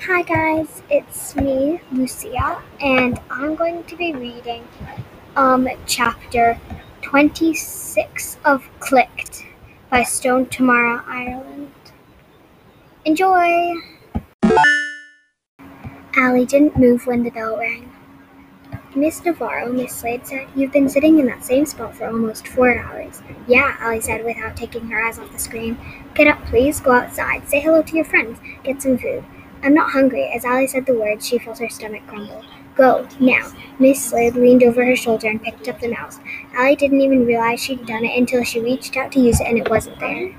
Hi guys, it's me, Lucia, and I'm going to be reading um chapter 26 of Click'd by Stone Tamara Ireland. Enjoy! Allie didn't move when the bell rang. Miss Navarro, Miss Slade said, You've been sitting in that same spot for almost four hours. Yeah, Allie said without taking her eyes off the screen. Get up, please. Go outside. Say hello to your friends. Get some food. I'm not hungry. As Allie said the words, she felt her stomach grumble. Go, now. Miss Slade leaned over her shoulder and picked up the mouse. Allie didn't even realize she'd done it until she reached out to use it and it wasn't there.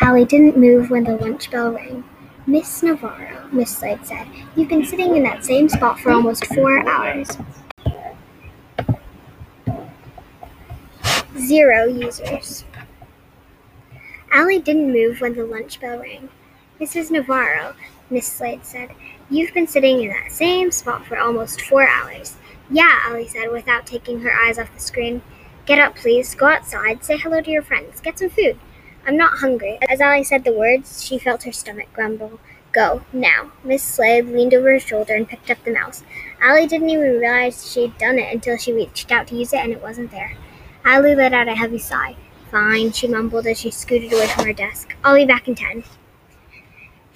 Allie didn't move when the lunch bell rang. Miss Navarro, Miss Slade said, you've been sitting in that same spot for almost four hours. Zero users. Allie didn't move when the lunch bell rang. Mrs. Navarro, Miss Slade said, You've been sitting in that same spot for almost four hours. Yeah, Allie said without taking her eyes off the screen. Get up, please. Go outside. Say hello to your friends. Get some food. I'm not hungry. As Allie said the words, she felt her stomach grumble. Go, now. Miss Slade leaned over her shoulder and picked up the mouse. Allie didn't even realize she'd done it until she reached out to use it and it wasn't there. Allie let out a heavy sigh. Fine, she mumbled as she scooted away from her desk. I'll be back in ten.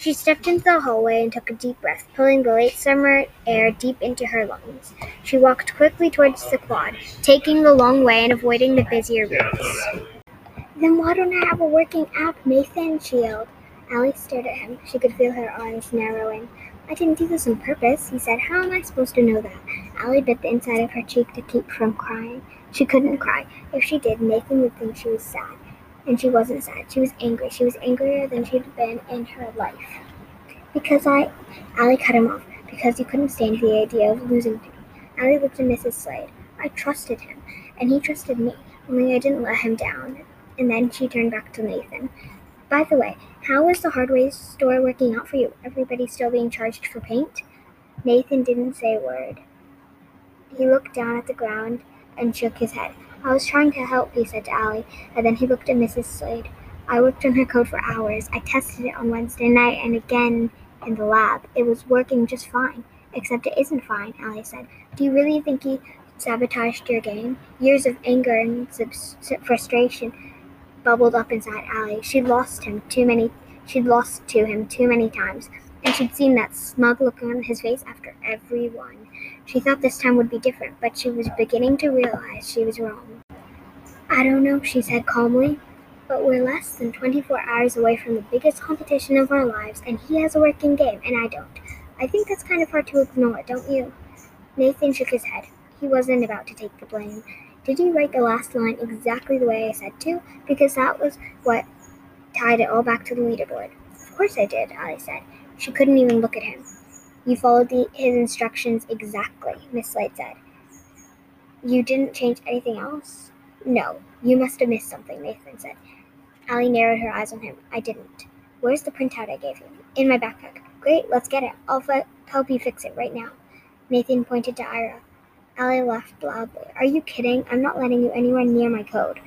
She stepped into the hallway and took a deep breath, pulling the late summer air deep into her lungs. She walked quickly towards the quad, taking the long way and avoiding the busier routes. Then why don't I have a working app, Nathan? she yelled. Allie stared at him. She could feel her eyes narrowing. I didn't do this on purpose, he said. How am I supposed to know that? Allie bit the inside of her cheek to keep from crying. She couldn't cry. If she did, Nathan would think she was sad. And she wasn't sad. She was angry. She was angrier than she'd been in her life. Because I. Allie cut him off. Because he couldn't stand the idea of losing me. Allie looked at Mrs. Slade. I trusted him, and he trusted me, only I didn't let him down and then she turned back to Nathan. By the way, how is the hardware store working out for you? Everybody still being charged for paint? Nathan didn't say a word. He looked down at the ground and shook his head. I was trying to help, he said to Allie, and then he looked at Mrs. Slade. I worked on her code for hours. I tested it on Wednesday night and again in the lab. It was working just fine. Except it isn't fine, Allie said. Do you really think he sabotaged your game? Years of anger and frustration bubbled up inside Allie. She'd lost him too many she'd lost to him too many times, and she'd seen that smug look on his face after every one. She thought this time would be different, but she was beginning to realize she was wrong. I don't know, she said calmly, but we're less than 24 hours away from the biggest competition of our lives, and he has a working game, and I don't. I think that's kind of hard to ignore, don't you? Nathan shook his head. He wasn't about to take the blame. Did you write the last line exactly the way I said to? Because that was what tied it all back to the leaderboard. Of course I did, Allie said. She couldn't even look at him. You followed the, his instructions exactly, Miss Slade said. You didn't change anything else? No, you must have missed something, Nathan said. Allie narrowed her eyes on him. I didn't. Where's the printout I gave you? In my backpack. Great, let's get it. I'll f- help you fix it right now. Nathan pointed to Ira. Allie laughed loudly. Are you kidding? I'm not letting you anywhere near my code.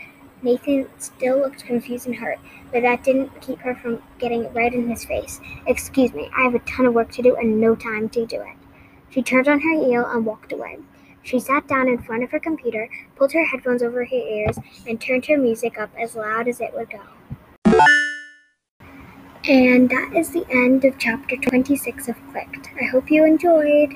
Nathan still looked confused and hurt, but that didn't keep her from getting right in his face. Excuse me, I have a ton of work to do and no time to do it. She turned on her heel and walked away. She sat down in front of her computer, pulled her headphones over her ears, and turned her music up as loud as it would go. And that is the end of chapter 26 of Click'd. I hope you enjoyed.